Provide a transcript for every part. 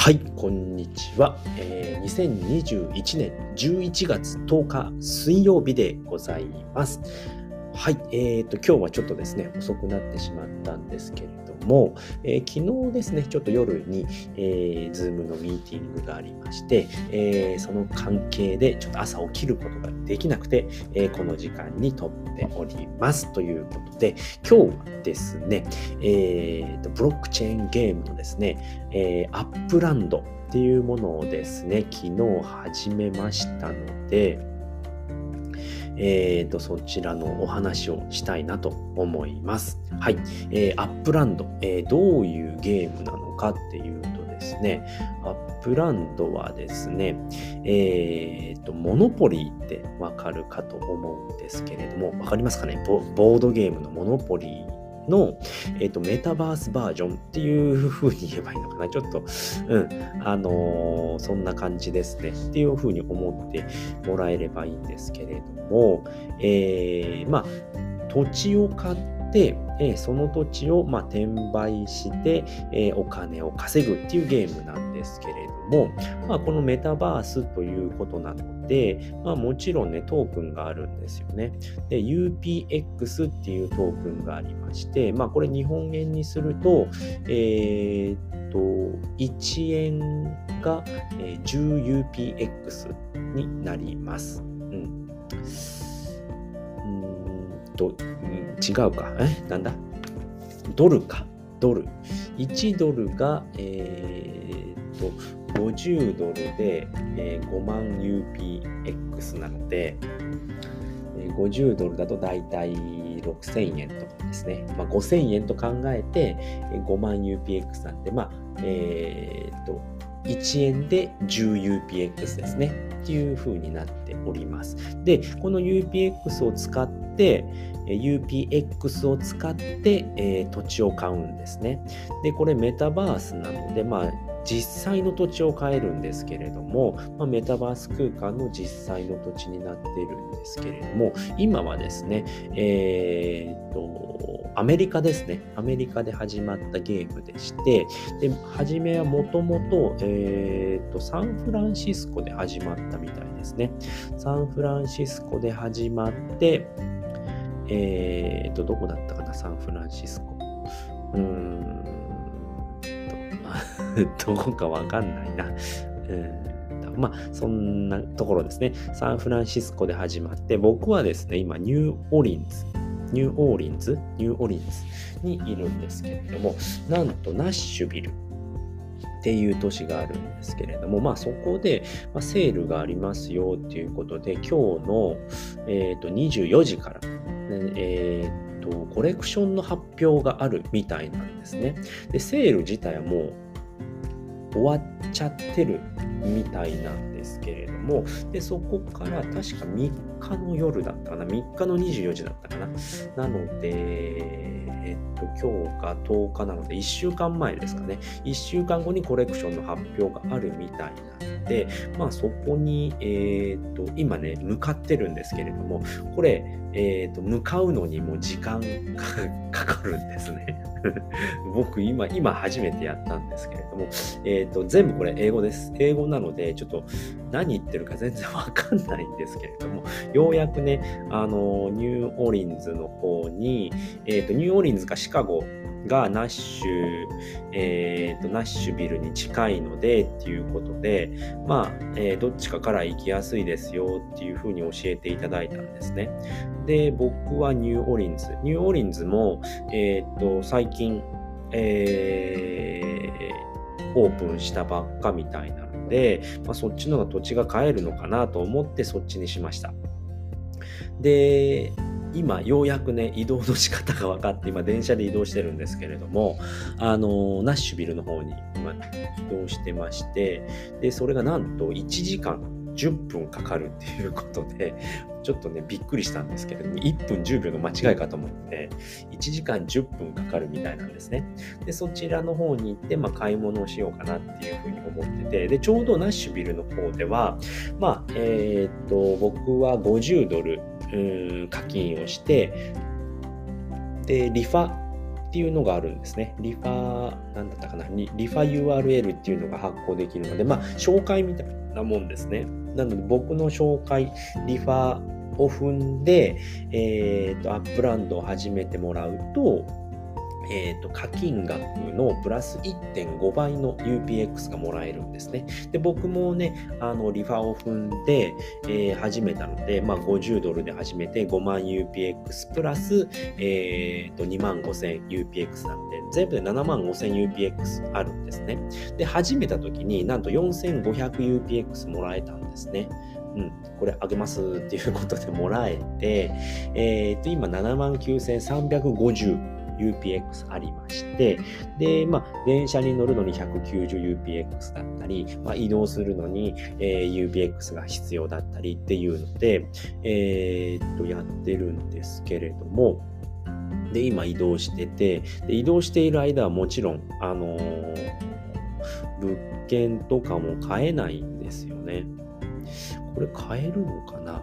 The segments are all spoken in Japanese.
はい、こんにちは。えー、2021年11月10日水曜日でございます。はい、えーと、今日はちょっとですね、遅くなってしまったんですけれども、えー、昨日ですね、ちょっと夜に、えー、Zoom のミーティングがありまして、えー、その関係でちょっと朝起きることができなくて、えー、この時間に撮っております。ということで、今日はですね、えーと、ブロックチェーンゲームのですね、えー、アップランドっていうものをですね、昨日始めましたので、えーと、そちらのお話をしたいなと思います。はい。えー、アップランド、えー、どういうゲームなのかっていうとですね、アップランドはですね、えーと、モノポリーってわかるかと思うんですけれども、わかりますかね？ボードゲームのモノポリーの、えっ、ー、と、メタバースバージョンっていう風に言えばいいのかな。ちょっと、うん、あのー、そんな感じですね。っていう風に思ってもらえればいいんですけれども、えー、まあ、土地を買って、えー、その土地を、まあ、転売して、えー、お金を稼ぐっていうゲームなんですですけれども、まあ、このメタバースということなので、まあ、もちろんね、トークンがあるんですよね。で、UPX っていうトークンがありまして、まあ、これ日本円にすると、えー、っと、1円が 10UPX になります。うん。と、違うか。え？なんだ？ドルか。ドル。1ドルが、えー、と、50ドルで、えー、5万 UPX なので、えー、50ドルだと大体6000円とかですね。まあ、5000円と考えて、えー、5万 UPX なんで、まあ、えー、と、1円で 10UPX ですね。っていう風になっております。で、この UPX を使って、UPX を使って、えー、土地を買うんですね。で、これメタバースなので、まあ、実際の土地を買えるんですけれども、まあ、メタバース空間の実際の土地になっているんですけれども、今はですね、えー、っと、アメリカですね。アメリカで始まったゲームでして、で、初めはもともと、え、っと、サンフランシスコで始まったみたいですね。サンフランシスコで始まって、えー、っと、どこだったかな、サンフランシスコ。うーん どこかわかんないな。うんまあ、そんなところですね。サンフランシスコで始まって、僕はですね、今、ニューオリンズ、ニューオーリンズ？ニューオリンズにいるんですけれども、なんとナッシュビルっていう都市があるんですけれども、まあそこで、ま、セールがありますよっていうことで、今日の、えー、と24時から、ね、えー、とコレクションの発表があるみたいなんですね。で、セール自体はもう終わっちゃってるみたいなんですけれども、で、そこから確か3日の夜だったかな、3日の24時だったかな。なので、えっと、今日が10日なので、1週間前ですかね。1週間後にコレクションの発表があるみたいなので、まあそこに、えー、っと、今ね、向かってるんですけれども、これ、えー、と、向かうのにも時間がかかるんですね 僕、今、今初めてやったんですけれども、えー、と、全部これ英語です。英英語なので、ちょっと何言ってるか全然わかんないんですけれども、ようやくね、あの、ニューオーリンズの方に、えー、と、ニューオーリンズかシカゴがナッシュ、えーと、ナッシュビルに近いのでっていうことで、まあ、えー、どっちかから行きやすいですよっていうふうに教えていただいたんですね。で、僕はニューオーリンズ。ニューオーリンズも、えっ、と、最近、えー、オープンしたばっかみたいなので、まあ、そっちの方が土地が買えるのかなと思ってそっちにしました。で、今ようやくね移動の仕方が分かって今電車で移動してるんですけれどもあのナッシュビルの方に今移動してましてでそれがなんと1時間10分かかるっていうことで、ちょっとね、びっくりしたんですけれども、1分10秒の間違いかと思って、1時間10分かかるみたいなんですね。で、そちらの方に行って、まあ、買い物をしようかなっていうふうに思ってて、で、ちょうどナッシュビルの方では、まあ、えー、っと、僕は50ドル、課金をして、で、リファっていうのがあるんですね。リファー、なんだったかな、リファ URL っていうのが発行できるので、まあ、紹介みたいなもんですね。なので、僕の紹介、リファーを踏んで、えっ、ー、と、アップランドを始めてもらうと、えーと、課金額のプラス1.5倍の UPX がもらえるんですね。で、僕もね、あの、リファを踏んで、えー、始めたので、まあ、50ドルで始めて5万 UPX プラス、えーと、2万5000 UPX なので、全部で7万5000 UPX あるんですね。で、始めた時になんと 4500UPX もらえたんですね。うん、これあげますっていうことでもらえて、えー、と今7万9350 UPX ありまして、で、まあ、電車に乗るのに 190UPX だったり、まあ、移動するのに、えー、UPX が必要だったりっていうので、えー、っと、やってるんですけれども、で、今移動してて、で移動している間はもちろん、あのー、物件とかも買えないんですよね。これ買えるのかな？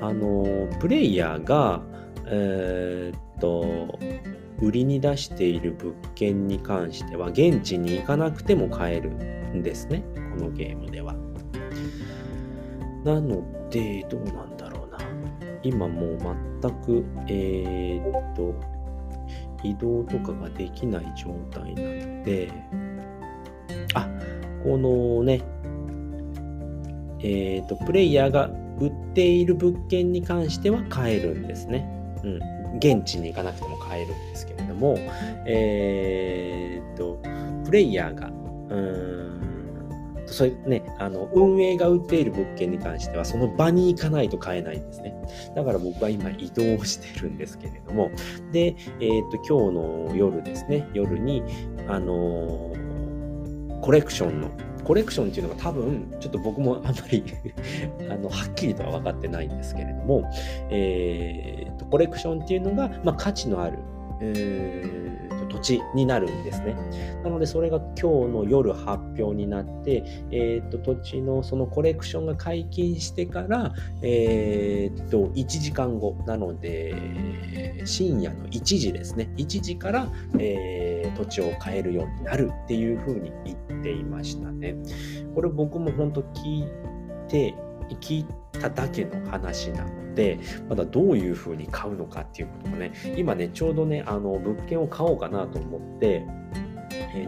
あのー、プレイヤーが、えー、っと、売りに出している物件に関しては、現地に行かなくても買えるんですね。このゲームでは。なので、どうなんだろうな。今もう全く、えー、っと、移動とかができない状態なので、あ、このね、えー、っと、プレイヤーが売っている物件に関しては買えるんですね。うん、現地に行かなくても買えるんですけれども、えー、っと、プレイヤーが、うん、それね、あの、運営が売っている物件に関しては、その場に行かないと買えないんですね。だから僕は今移動してるんですけれども、で、えー、っと、今日の夜ですね、夜に、あのー、コレクションのコレクションっていうのが多分、ちょっと僕もあんまり あの、はっきりとは分かってないんですけれども、えー、と、コレクションっていうのが、まあ、価値のある、えー、土地になるんですね。なので、それが今日の夜発表になって、えー、と、土地のそのコレクションが解禁してから、えー、と、1時間後なので、深夜の1時ですね。1時から、えー、土地を買えるようになるっていうふうに言っていましたね。これ僕も本当聞いて、聞いただけの話なので、まだどういうふうに買うのかっていうこともね、今ね、ちょうどね、あの、物件を買おうかなと思って、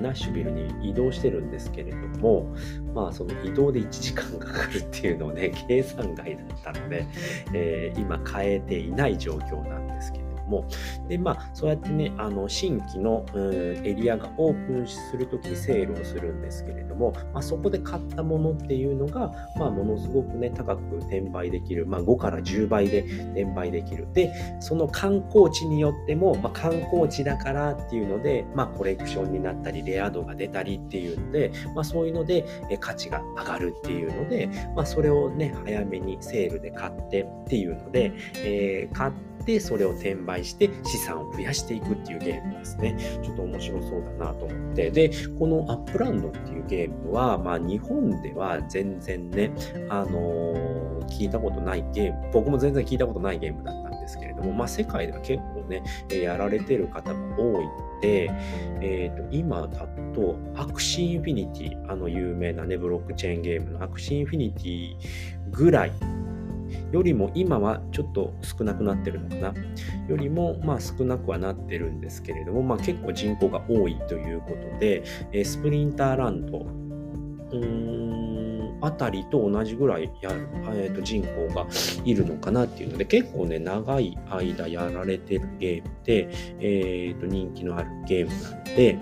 ナッシュビルに移動してるんですけれども、まあその移動で1時間かかるっていうのをね、計算外だったので、えー、今変えていない状況なんですけども、で、まあ、そうやってね、あの、新規の、エリアがオープンするときにセールをするんですけれども、まあ、そこで買ったものっていうのが、まあ、ものすごくね、高く転売できる、まあ、5から10倍で転売できる。で、その観光地によっても、まあ、観光地だからっていうので、まあ、コレクションになったり、レア度が出たりっていうので、まあ、そういうので、価値が上がるっていうので、まあ、それをね、早めにセールで買ってっていうので、えー、買って、ってそれを転売して資産を増やしていくっていうゲームですね。ちょっと面白そうだなと思って。で、このアップランドっていうゲームは、まあ日本では全然ね、あのー、聞いたことないゲーム、僕も全然聞いたことないゲームだったんですけれども、まあ世界では結構ね、やられてる方が多いので、えっ、ー、と、今だと、アクシーインフィニティ、あの有名なね、ブロックチェーンゲームのアクシーインフィニティぐらいよりも今はちょっと少なくなってるのかな。よりもまあ少なくはなってるんですけれども、まあ、結構人口が多いということで、えスプリンターランドうーんあたりと同じぐらいやる、えー、と人口がいるのかなっていうので結構ね長い間やられてるゲームで、えー、と人気のあるゲームなので、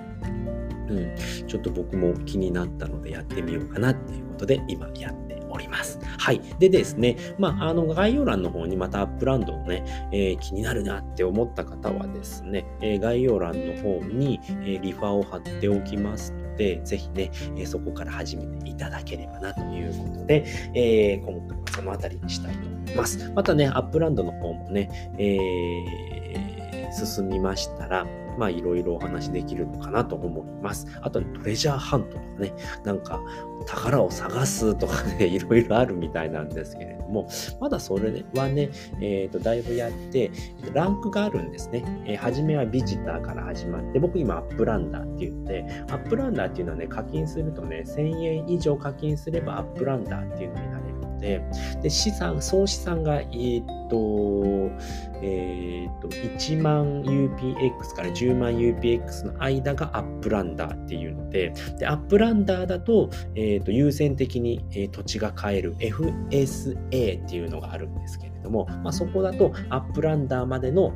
うん、ちょっと僕も気になったのでやってみようかなっていうことで今やっております。はい。でですね、まあ、あの、概要欄の方にまたアップランドをね、えー、気になるなって思った方はですね、えー、概要欄の方に、え、リファを貼っておきますので、ぜひね、えそこから始めていただければなということで、え今回はそのあたりにしたいと思います。またね、アップランドの方もね、え進みましたら、まあいろいろお話できるのかなと思います。あと、トレジャーハントとかね、なんか宝を探すとかね、いろいろあるみたいなんですけれども、まだそれはね、えっ、ー、と、だいぶやって、ランクがあるんですね。えー、初めはビジターから始まって、僕今アップランダーって言って、アップランダーっていうのはね、課金するとね、1000円以上課金すればアップランダーっていうのになるで、で、資産、総資産が、えっ、と、えっ、と、1万 UPX から10万 UPX の間がアップランダーっていうので、で、アップランダーだと、えっ、と、優先的に、え土地が買える FSA っていうのがあるんですけれども、まあ、そこだとアップランダーまでの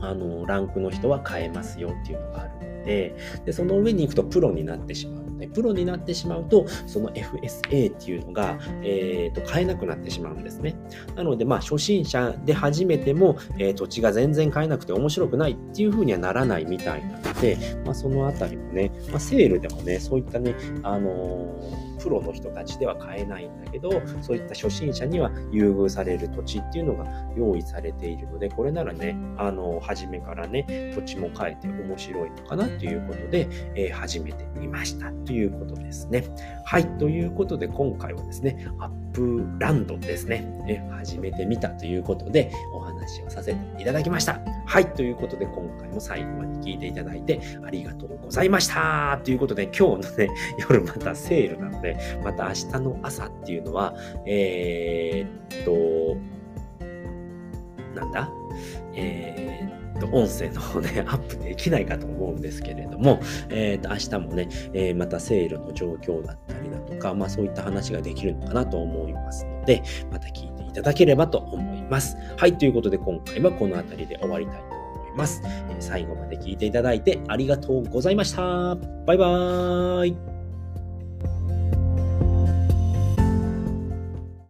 あのランクの人は買えますよっていうのがあるのででその上に行くとプロになってしまう。プロになってしまうとその FSA っていうのが、えーと、買えなくなってしまうんですね。なのでまあ初心者で初めても、えー、土地が全然買えなくて面白くないっていうふうにはならないみたいなので、まあ、そのあたりもね、まあ、セールでもねそういったねあのープロの人たちでは買えないんだけど、そういった初心者には優遇される土地っていうのが用意されているので、これならね、あの、初めからね、土地も変えて面白いのかなということで、えー、始めてみましたということですね。はい、ということで今回はですね、プランドですね、え始めてみたということでお話をさせていただきました。はい、ということで今回も最後まで聞いていただいてありがとうございました。ということで今日のね、夜またセールなので、また明日の朝っていうのは、えー、っと、なんだ？えー、と、音声の方ね、アップできないかと思うんですけれども、えー、っと、明日もね、えー、またセールの状況だったりだとか、まあそういった話ができるのかなと思いますので、また聞いていただければと思います。はい、ということで今回はこの辺りで終わりたいと思います。最後まで聞いていただいてありがとうございました。バイバーイ。